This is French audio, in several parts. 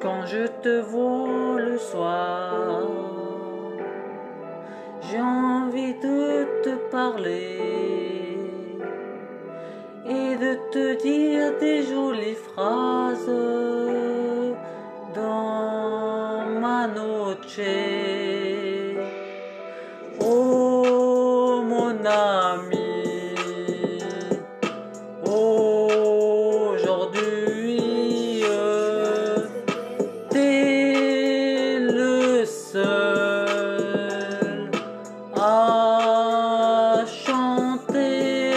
quand je te vois le soir. J'ai envie de te parler et de te dire des jolies phrases dans ma noche. Oh mon ami, aujourd'hui à chanter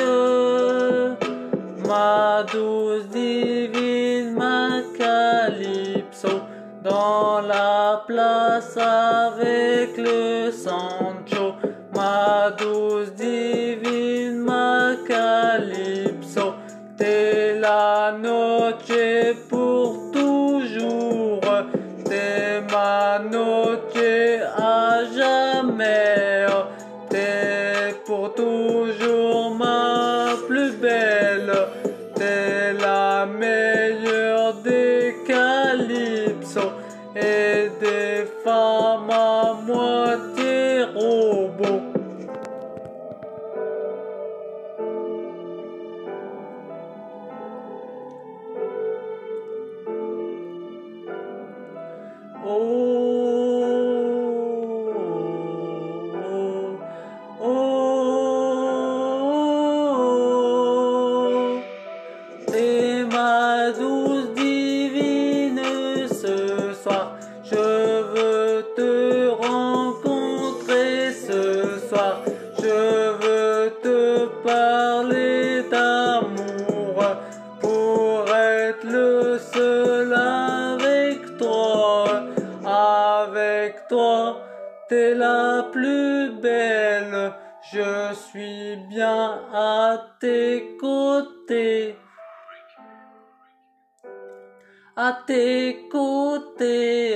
ma douce divine, ma calypso dans la place avec le Sancho, ma douce divine, ma calypso, t'es la noche pour toujours, t'es ma noche pour toujours ma plus belle, t'es la meilleure des calypso et des femmes à moitié robots. Oh, douce divine ce soir. Je veux te rencontrer ce soir. Je veux te parler d'amour pour être le seul avec toi. Avec toi, t'es la plus belle. Je suis bien à tes côtés. À tes côtés.